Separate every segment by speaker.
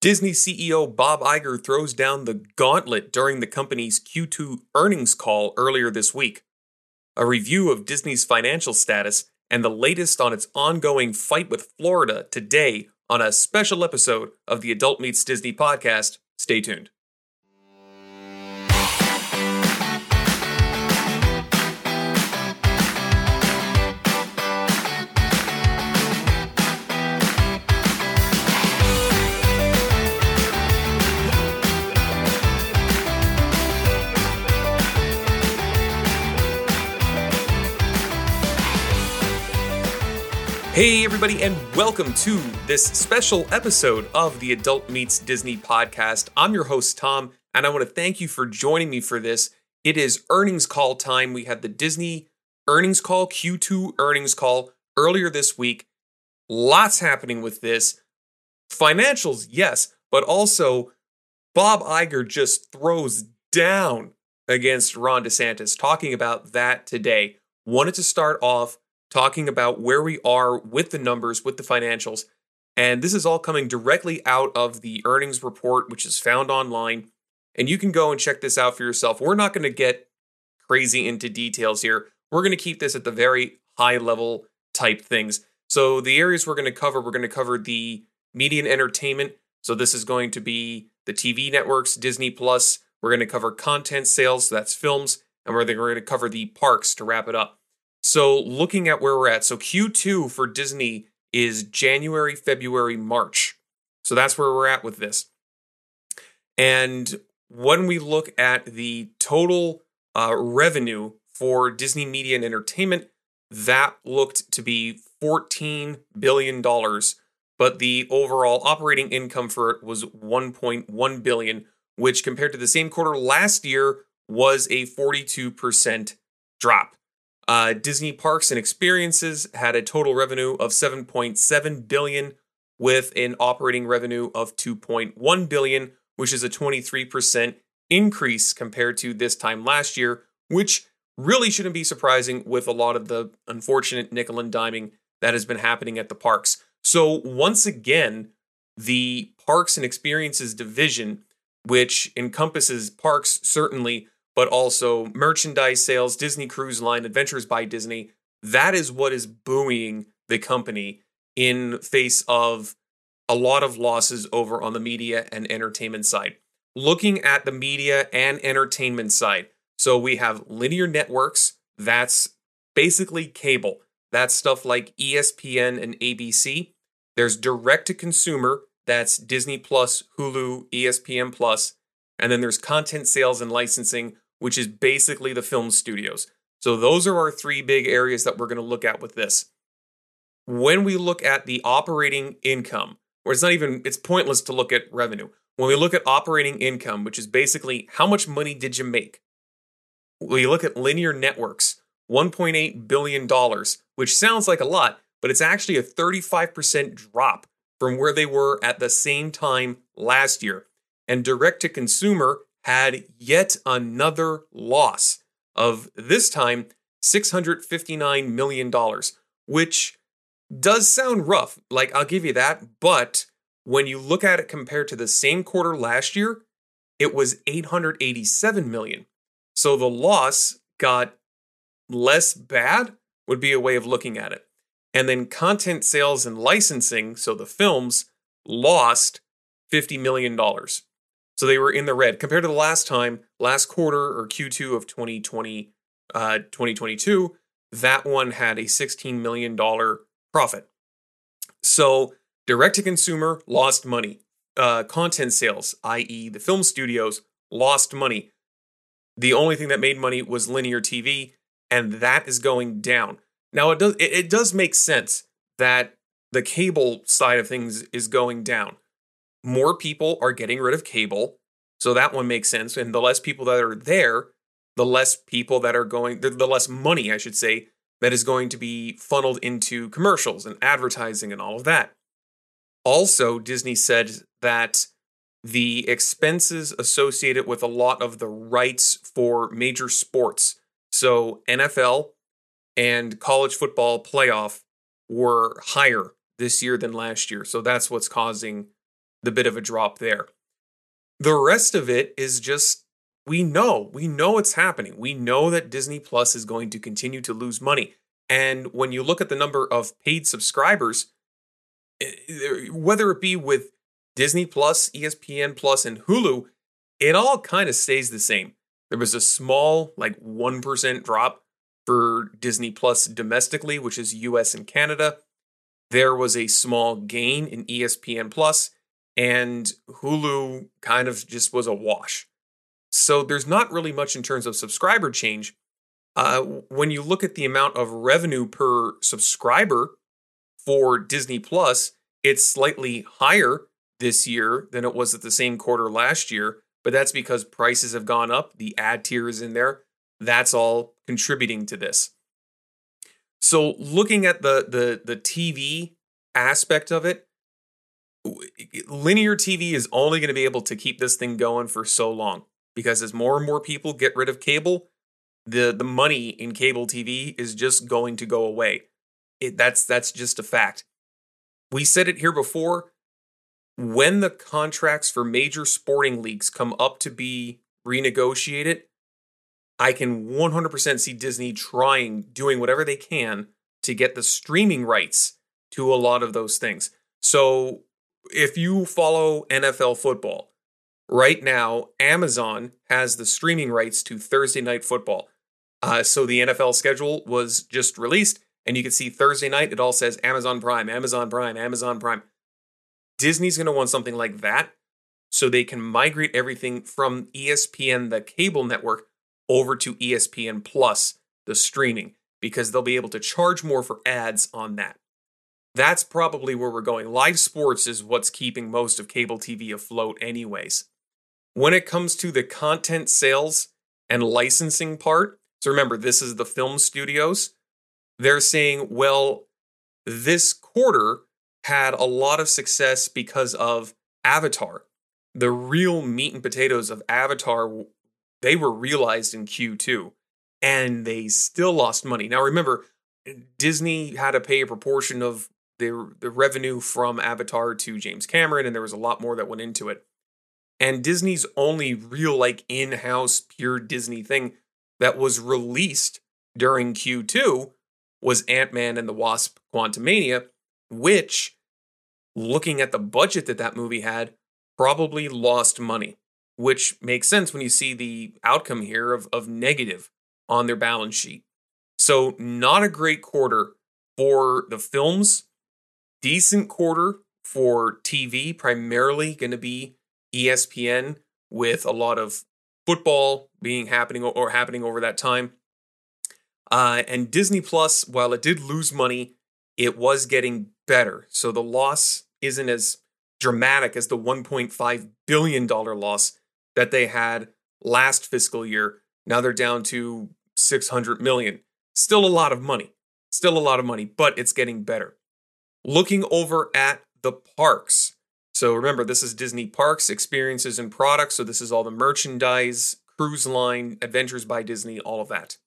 Speaker 1: Disney CEO Bob Iger throws down the gauntlet during the company's Q2 earnings call earlier this week. A review of Disney's financial status and the latest on its ongoing fight with Florida today on a special episode of the Adult Meets Disney podcast. Stay tuned. Hey, everybody, and welcome to this special episode of the Adult Meets Disney podcast. I'm your host, Tom, and I want to thank you for joining me for this. It is earnings call time. We had the Disney earnings call, Q2 earnings call earlier this week. Lots happening with this. Financials, yes, but also Bob Iger just throws down against Ron DeSantis, talking about that today. Wanted to start off talking about where we are with the numbers, with the financials. And this is all coming directly out of the earnings report, which is found online. And you can go and check this out for yourself. We're not going to get crazy into details here. We're going to keep this at the very high level type things. So, the areas we're going to cover, we're going to cover the media and entertainment. So, this is going to be the TV networks, Disney Plus. We're going to cover content sales, so that's films. And we're going to cover the parks to wrap it up. So, looking at where we're at, so Q2 for Disney is January, February, March. So, that's where we're at with this. And when we look at the total uh, revenue for Disney Media and Entertainment, that looked to be $14 billion, but the overall operating income for it was 1.1 billion, which compared to the same quarter last year was a 42% drop. Uh, Disney Parks and Experiences had a total revenue of 7.7 billion with an operating revenue of 2.1 billion, which is a 23% increase compared to this time last year, which really shouldn't be surprising with a lot of the unfortunate nickel and diming that has been happening at the parks. So once again, the Parks and Experiences division, which encompasses parks certainly, but also merchandise sales, Disney Cruise Line, Adventures by Disney. That is what is buoying the company in face of a lot of losses over on the media and entertainment side. Looking at the media and entertainment side, so we have linear networks, that's basically cable. That's stuff like ESPN and ABC. There's direct to consumer, that's Disney Plus, Hulu, ESPN Plus, and then there's content sales and licensing, which is basically the film studios. So those are our three big areas that we're going to look at with this. When we look at the operating income, or it's not even it's pointless to look at revenue. When we look at operating income, which is basically how much money did you make? We look at linear networks, 1.8 billion dollars, which sounds like a lot, but it's actually a 35% drop from where they were at the same time last year. And direct to consumer had yet another loss of this time $659 million, which does sound rough. Like, I'll give you that. But when you look at it compared to the same quarter last year, it was 887 million. So the loss got less bad, would be a way of looking at it. And then content sales and licensing, so the films, lost $50 million. So they were in the red compared to the last time, last quarter or Q2 of 2020, uh, 2022. That one had a $16 million profit. So direct to consumer lost money. Uh, content sales, i.e., the film studios, lost money. The only thing that made money was linear TV, and that is going down. Now it does it, it does make sense that the cable side of things is going down more people are getting rid of cable. So that one makes sense. And the less people that are there, the less people that are going, the, less money, I should say, that is going to be funneled into commercials and advertising and all of that. Also, Disney said that the expenses associated with a lot of the rights for major sports, so NFL and college football playoff, were higher this year than last year. So that's what's causing the bit of a drop there. The rest of it is just we know, we know it's happening. We know that Disney Plus is going to continue to lose money. And when you look at the number of paid subscribers, eh, whether it be with Disney Plus, ESPN Plus, and Hulu, it all kind of stays the same. There was a small, like 1% drop for Disney Plus domestically, which is US and Canada. There was a small gain in ESPN Plus, and Hulu kind of just was a wash. So there's not really much in terms of subscriber change. Uh, when you look at the amount of revenue per subscriber for Disney Plus, it's slightly higher this year than it was at the same quarter last year, but that's because prices have gone up. The ad tier is in there. That's all contributing to this. So looking at the the the TV aspect of it, linear TV is only going to be able to keep this thing going for so long because as more and more people get rid of cable, the the money in cable TV is just going to go away. It, that's that's just a fact. We said it here before when the contracts for major sporting leagues come up to be renegotiated, I can 100% see Disney trying, doing whatever they can to get the streaming rights to a lot of those things. So if you follow NFL football, right now, Amazon has the streaming rights to Thursday night football. Uh, so the NFL schedule was just released, and you can see Thursday night, it all says Amazon Prime, Amazon Prime, Amazon Prime. Disney's going to want something like that so they can migrate everything from ESPN, the cable network, over to ESPN Plus, the streaming, because they'll be able to charge more for ads on that. That's probably where we're going. Live sports is what's keeping most of cable TV afloat, anyways. When it comes to the content sales and licensing part, so remember, this is the film studios. They're saying, well, this quarter, had a lot of success because of Avatar. The real meat and potatoes of Avatar, they were realized in Q2 and they still lost money. Now remember, Disney had to pay a proportion of the, the revenue from Avatar to James Cameron, and there was a lot more that went into it. And Disney's only real, like, in house, pure Disney thing that was released during Q2 was Ant Man and the Wasp Quantumania, which looking at the budget that that movie had, probably lost money, which makes sense when you see the outcome here of, of negative on their balance sheet. So, not a great quarter for the films, decent quarter for TV, primarily going to be ESPN with a lot of football being happening or happening over that time. Uh, and Disney Plus, while it did lose money, it was getting better. So the loss isn't as dramatic as the $1.5 billion loss that they had last fiscal year. Now they're down to 600 million. Still a lot of money. Still a lot of money, but it's getting better. Looking over at the parks. So remember, this is Disney Parks, experiences and products. So this is all the merchandise, cruise line, adventures by Disney, all of that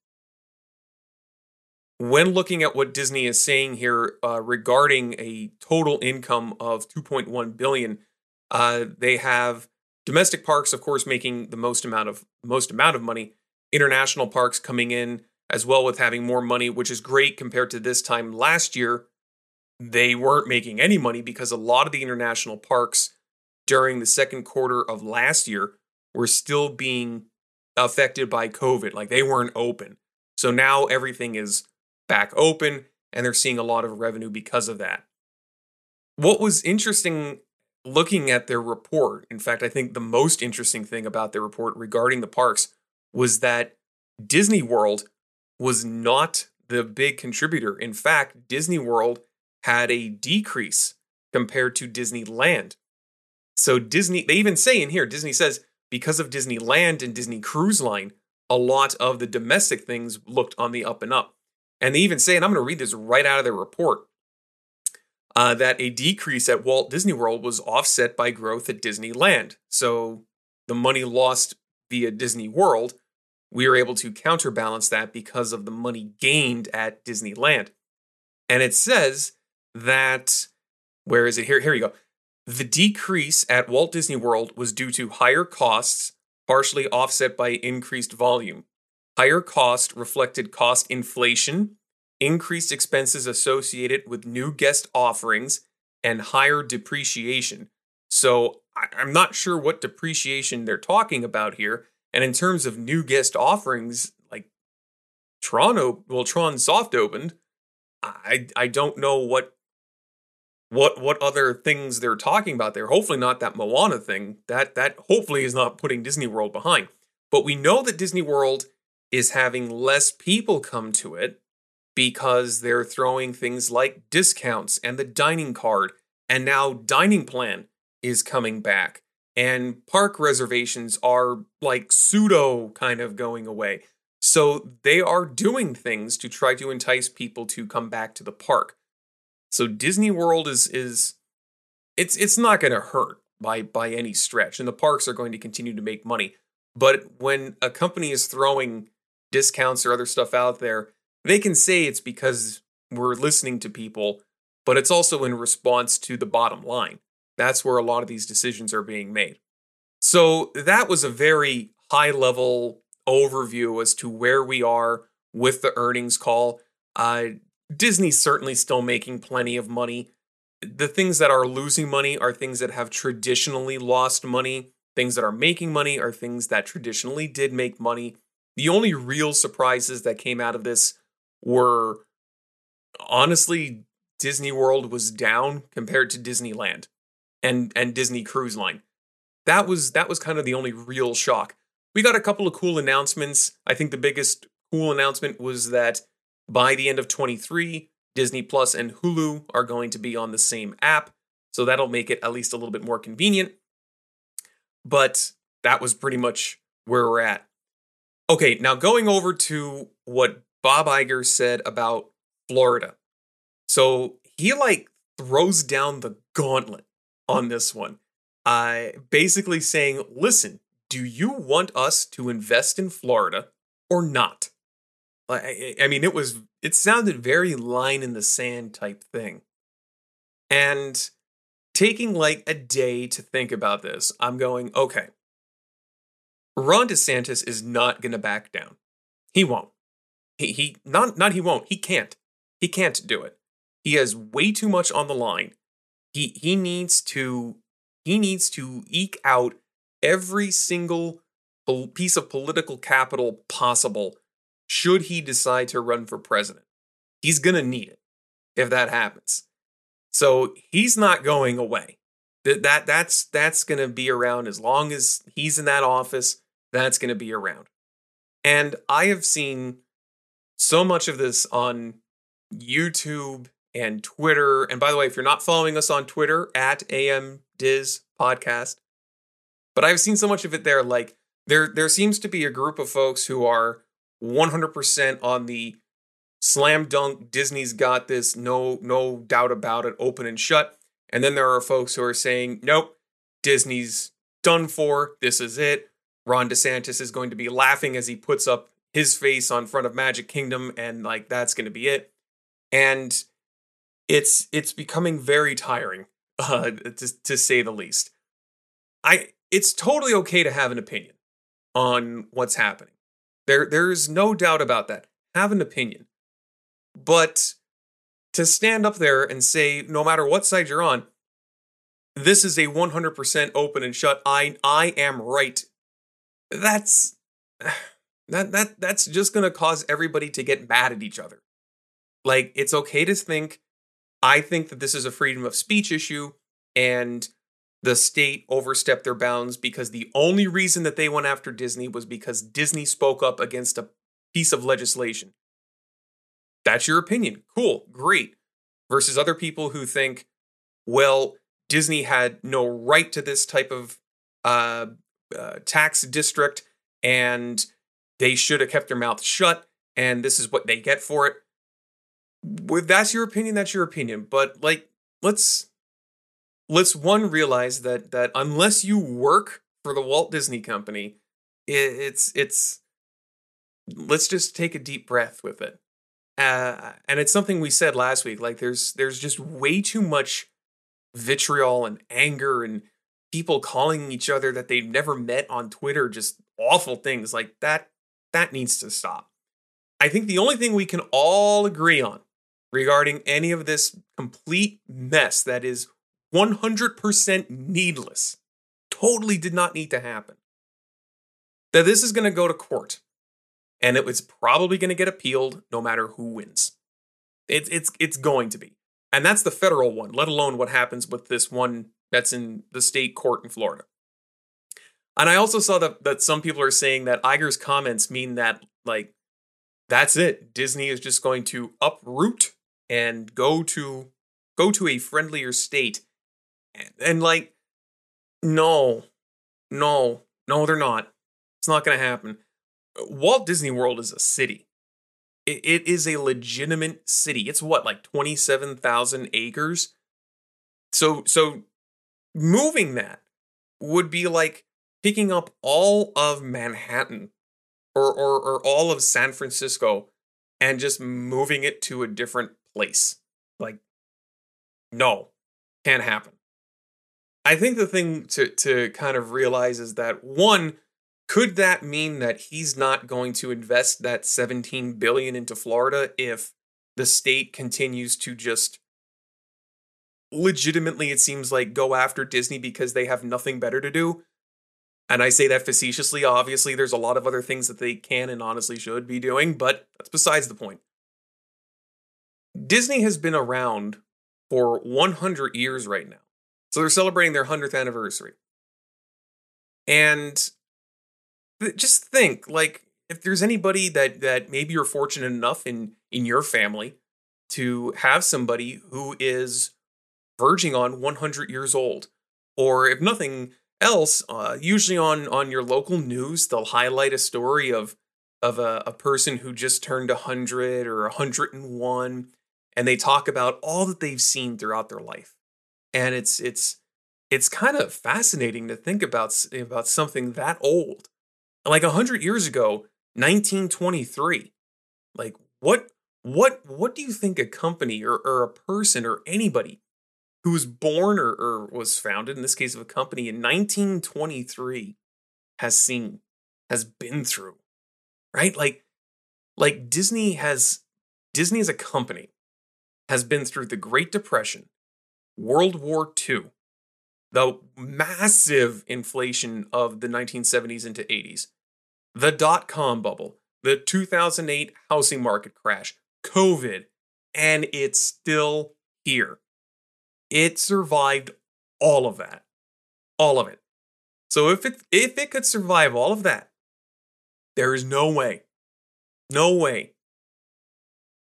Speaker 1: when looking at what Disney is saying here uh, regarding a total income of 2.1 billion, uh, they have domestic parks, of course, making the most amount of most amount of money. International parks coming in as well with having more money, which is great compared to this time last year. They weren't making any money because a lot of the international parks during the second quarter of last year were still being affected by COVID. Like they weren't open. So now everything is back open, and they're seeing a lot of revenue because of that. What was interesting looking at their report, in fact, I think the most interesting thing about their report regarding the parks was that Disney World was not the big contributor. In fact, Disney World had a decrease compared to Disneyland. So Disney, they even say in here, Disney says because of Disneyland and Disney Cruise Line, a lot of the domestic things looked on the up and up. And they even say, and I'm going to read this right out of their report, uh, that a decrease at Walt Disney World was offset by growth at Disneyland. So the money lost via Disney World, we were able to counterbalance that because of the money gained at Disneyland. And it says that, where is it? Here, here you go. The decrease at Walt Disney World was due to higher costs, partially offset by increased volume. Higher cost reflected cost inflation, increased expenses associated with new guest offerings, and higher depreciation. So I'm not sure what depreciation they're talking about here. And in terms of new guest offerings, like Tron, well, Tron soft opened. I I don't know what what what other things they're talking about there. Hopefully not that Moana thing. That that hopefully is not putting Disney World behind. But we know that Disney World is having less people come to it because they're throwing things like discounts and the dining card and now dining plan is coming back and park reservations are like pseudo kind of going away. So they are doing things to try to entice people to come back to the park. So Disney World is is it's it's not going to hurt by by any stretch and the parks are going to continue to make money. But when a company is throwing discounts or other stuff out there, they can say it's because we're listening to people, but it's also in response to the bottom line. That's where a lot of these decisions are being made. So that was a very high level overview as to where we are with the earnings call. Uh, Disney's certainly still making plenty of money. The things that are losing money are things that have traditionally lost money. Things that are making money are things that traditionally did make money. The only real surprises that came out of this were honestly Disney World was down compared to Disneyland and and Disney Cruise Line. That was that was kind of the only real shock. We got a couple of cool announcements. I think the biggest cool announcement was that by the end of 23, Disney Plus and Hulu are going to be on the same app, so that'll make it at least a little bit more convenient. But that was pretty much where we're at. Okay, now going over to what Bob Iger said about Florida. So he like throws down the gauntlet on this one. Uh, basically saying, listen, do you want us to invest in Florida or not? I, I mean, it was, it sounded very line in the sand type thing. And taking like a day to think about this, I'm going, okay, Ron DeSantis is not going to back down. He won't. He, he, not, not he won't. He can't. He can't do it. He has way too much on the line he he needs to he needs to eke out every single piece of political capital possible should he decide to run for president. He's going to need it if that happens. So he's not going away. That that that's that's going to be around as long as he's in that office. That's going to be around. And I have seen so much of this on YouTube and Twitter. And by the way, if you're not following us on Twitter at AMDiz podcast, but I've seen so much of it there. Like there, there seems to be a group of folks who are 100% on the slam dunk. Disney's got this, no, no doubt about it, open and shut. And then there are folks who are saying, nope, Disney's done for. This is it. Ron DeSantis is going to be laughing as he puts up his face on front of Magic Kingdom, and like that's going to be it. And it's it's becoming very tiring, uh, to to say the least. I it's totally okay to have an opinion on what's happening. There there's no doubt about that. Have an opinion. But to stand up there and say no matter what side you're on, this is a 100% open and shut I I am right. That's that that that's just going to cause everybody to get mad at each other. Like it's okay to think I think that this is a freedom of speech issue and the state overstepped their bounds because the only reason that they went after Disney was because Disney spoke up against a piece of legislation. That's your opinion. Cool, great. Versus other people who think, well, Disney had no right to this type of uh, uh, tax district and they should have kept their mouth shut and this is what they get for it that's your opinion, that's your opinion. But like, let's let's one realize that that unless you work for the Walt Disney Company, it, it's it's let's just take a deep breath with it. Uh, and it's something we said last week. Like, there's there's just way too much vitriol and anger and people calling each other that they've never met on Twitter just awful things like that that needs to stop. I think the only thing we can all agree on regarding any of this complete mess that is 100% needless, totally did not need to happen. That this is going to go to court and it was probably going to get appealed no matter who wins. It's it's it's going to be. And that's the federal one, let alone what happens with this one that's in the state court in Florida. And I also saw that that some people are saying that Iger's comments mean that like that's it. Disney is just going to uproot and go to go to a friendlier state. And, like no. No. No, they're not. It's not going to happen. Uh, Walt Disney World is a city. It, it is a legitimate city. It's what like 27,000 acres. So so moving that would be like picking up all of Manhattan or, or, or all of San Francisco and just moving it to a different place. Like, no, can't happen. I think the thing to, to kind of realize is that one, could that mean that he's not going to invest that 17 billion into Florida if the state continues to just legitimately it seems like go after Disney because they have nothing better to do? And I say that facetiously. Obviously, there's a lot of other things that they can and honestly should be doing, but that's besides the point. Disney has been around for 100 years right now. So they're celebrating their 100th anniversary. And just think like if there's anybody that that maybe you're fortunate enough in in your family to have somebody who is verging on 100 years old or if nothing else, uh, usually on on your local news, they'll highlight a story of of a, a person who just turned 100 or 101 and they talk about all that they've seen throughout their life and it's it's it's kind of fascinating to think about about something that old like 100 years ago 1923 like what what what do you think a company or, or a person or anybody who was born or, or was founded, in this case of a company, in 1923, has seen, has been through, right? Like, like Disney has, Disney as a company has been through the Great Depression, World War II, the massive inflation of the 1970s into 80s, the dot com bubble, the 2008 housing market crash, COVID, and it's still here. It survived all of that. All of it. So if it if it could survive all of that, there is no way, no way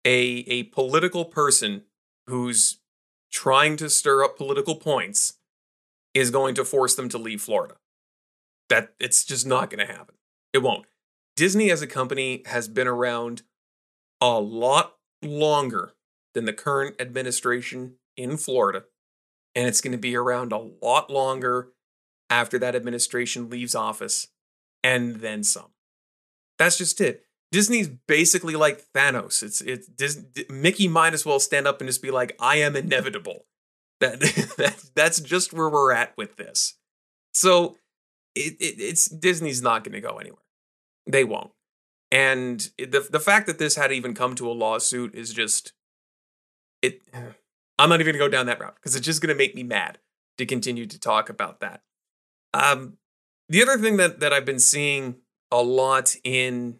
Speaker 1: a a political person who's trying to stir up political points is going to force them to leave Florida. That it's just not going to happen. It won't. Disney as a company has been around a lot longer than the current administration in Florida and it's going to be around a lot longer after that administration leaves office and then some. That's just it. Disney's basically like Thanos. It's it's Disney, Mickey might as well stand up and just be like, "I am inevitable." That, that that's just where we're at with this. So it, it it's Disney's not going to go anywhere. They won't. And the the fact that this had even come to a lawsuit is just it I'm not even going to go down that route because it's just going to make me mad to continue to talk about that. Um, the other thing that that I've been seeing a lot in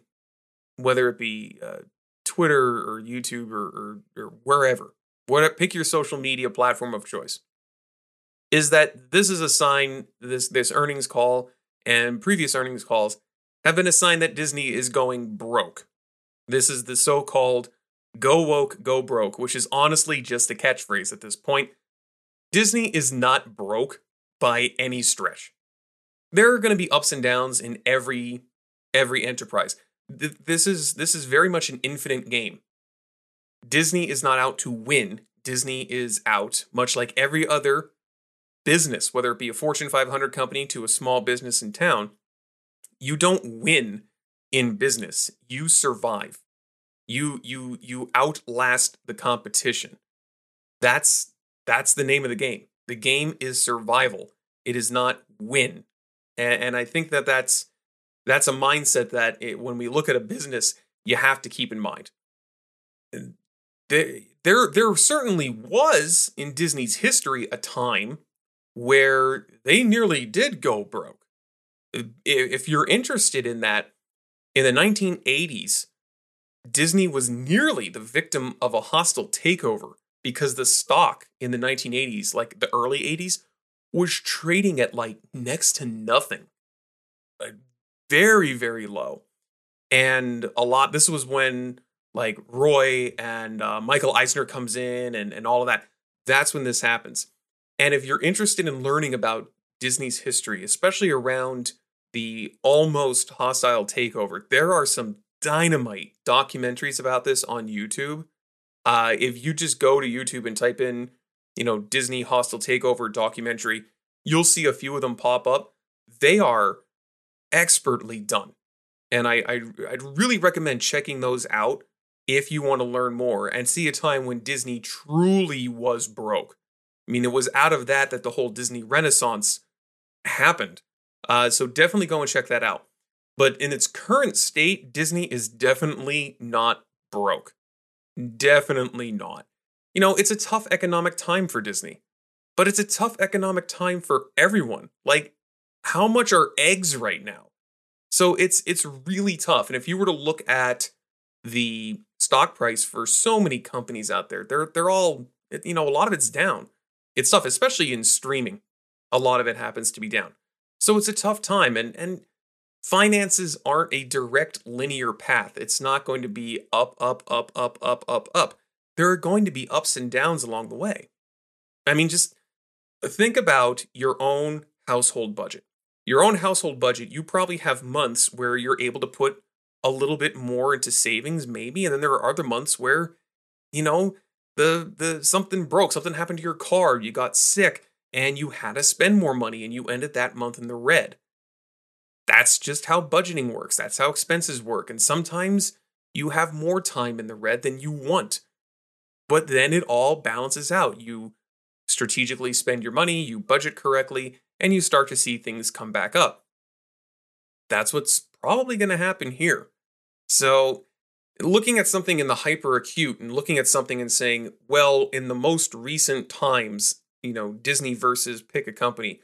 Speaker 1: whether it be uh, Twitter or YouTube or, or, or wherever, what pick your social media platform of choice, is that this is a sign. This this earnings call and previous earnings calls have been a sign that Disney is going broke. This is the so-called Go woke, go broke, which is honestly just a catchphrase at this point. Disney is not broke by any stretch. There are going to be ups and downs in every every enterprise. This is this is very much an infinite game. Disney is not out to win. Disney is out, much like every other business, whether it be a Fortune 500 company to a small business in town. You don't win in business. You survive. You you you outlast the competition. That's that's the name of the game. The game is survival. It is not win. And, and I think that that's that's a mindset that it, when we look at a business, you have to keep in mind. There, there, there certainly was in Disney's history a time where they nearly did go broke. If you're interested in that, in the 1980s, Disney was nearly the victim of a hostile takeover because the stock in the 1980s, like the early 80s, was trading at like next to nothing. Very, very low. And a lot, this was when like Roy and uh, Michael Eisner comes in and, and all of that. That's when this happens. And if you're interested in learning about Disney's history, especially around the almost hostile takeover, there are some dynamite documentaries about this on YouTube. Uh, if you just go to YouTube and type in, you know, Disney hostile takeover documentary, you'll see a few of them pop up. They are expertly done. And I, I I'd really recommend checking those out if you want to learn more and see a time when Disney truly was broke. I mean, it was out of that that the whole Disney Renaissance happened. Uh, so definitely go and check that out. But in its current state, Disney is definitely not broke. Definitely not. You know, it's a tough economic time for Disney, but it's a tough economic time for everyone. Like, how much are eggs right now? So it's it's really tough. And if you were to look at the stock price for so many companies out there, they're they're all you know a lot of it's down. It's tough, especially in streaming. A lot of it happens to be down. So it's a tough time, and and finances aren't a direct linear path. It's not going to be up, up, up, up, up, up, up. There are going to be ups and downs along the way. I mean, just think about your own household budget. Your own household budget, you probably have months where you're able to put a little bit more into savings, maybe, and then there are other months where, you know, the the something broke, something happened to your car, you got sick, and you had to spend more money and you ended that month in the red that's just how budgeting works. That's how expenses work. And sometimes you have more time in the red than you want. But then it all balances out. You strategically spend your money, you budget correctly, and you start to see things come back up. That's what's probably going to happen here. So, looking at something in the hyper acute and looking at something and saying, well, in the most recent times, you know, Disney versus pick a company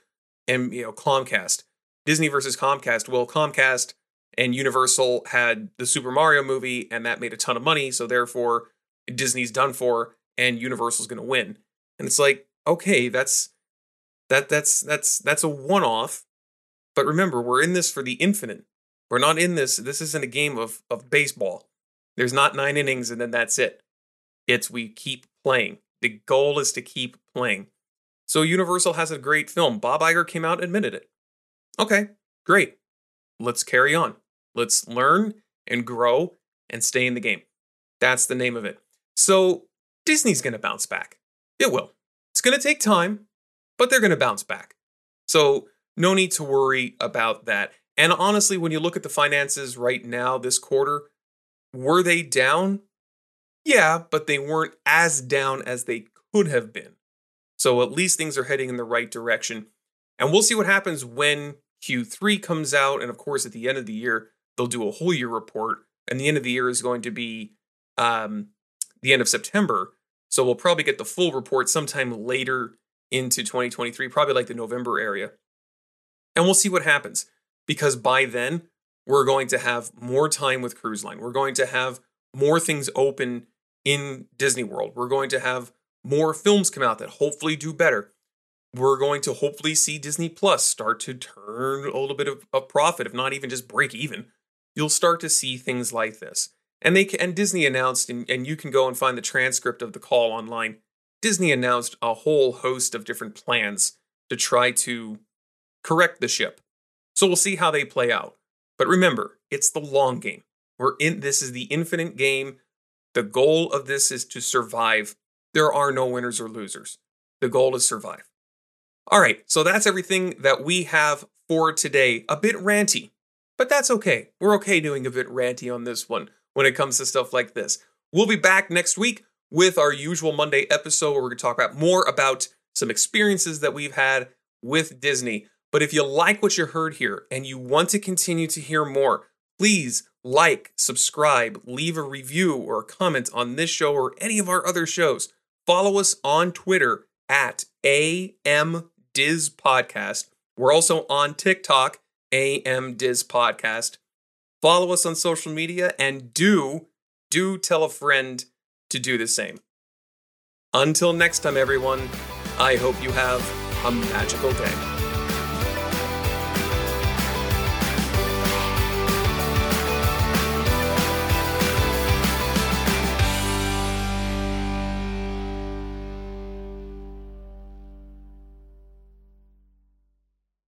Speaker 1: and, you know, Comcast, Disney versus Comcast. Well, Comcast and Universal had the Super Mario movie, and that made a ton of money. So therefore, Disney's done for, and Universal's going to win. And it's like, okay, that's that that's that's that's a one-off. But remember, we're in this for the infinite. We're not in this. This isn't a game of of baseball. There's not nine innings and then that's it. It's we keep playing. The goal is to keep playing. So Universal has a great film. Bob Iger came out and admitted it. Okay, great. Let's carry on. Let's learn and grow and stay in the game. That's the name of it. So Disney's going to bounce back. It will. It's going to take time, but they're going to bounce back. So no need to worry about that. And honestly, when you look at the finances right now this quarter, were they down? Yeah, but they weren't as down as they could have been. So at least things are heading in the right direction. And we'll see what happens when Q3 comes out, and of course, at the end of the year, they'll do a whole year report. And the end of the year is going to be um, the end of September. So we'll probably get the full report sometime later into 2023, probably like the November area. And we'll see what happens because by then, we're going to have more time with Cruise Line. We're going to have more things open in Disney World. We're going to have more films come out that hopefully do better we're going to hopefully see Disney Plus start to turn a little bit of a profit, if not even just break even. You'll start to see things like this. And they and Disney announced, and, and you can go and find the transcript of the call online. Disney announced a whole host of different plans to try to correct the ship. So we'll see how they play out. But remember, it's the long game. We're in this is the infinite game. The goal of this is to survive. There are no winners or losers. The goal is survive. All right, so that's everything that we have for today. A bit ranty, but that's okay. We're okay doing a bit ranty on this one when it comes to stuff like this. We'll be back next week with our usual Monday episode where we're going to talk about more about some experiences that we've had with Disney. But if you like what you heard here and you want to continue to hear more, please like, subscribe, leave a review or a comment on this show or any of our other shows. Follow us on Twitter at AM Diz Podcast. We're also on TikTok, AM Diz Podcast. Follow us on social media and do, do tell a friend to do the same. Until next time, everyone, I hope you have a magical day.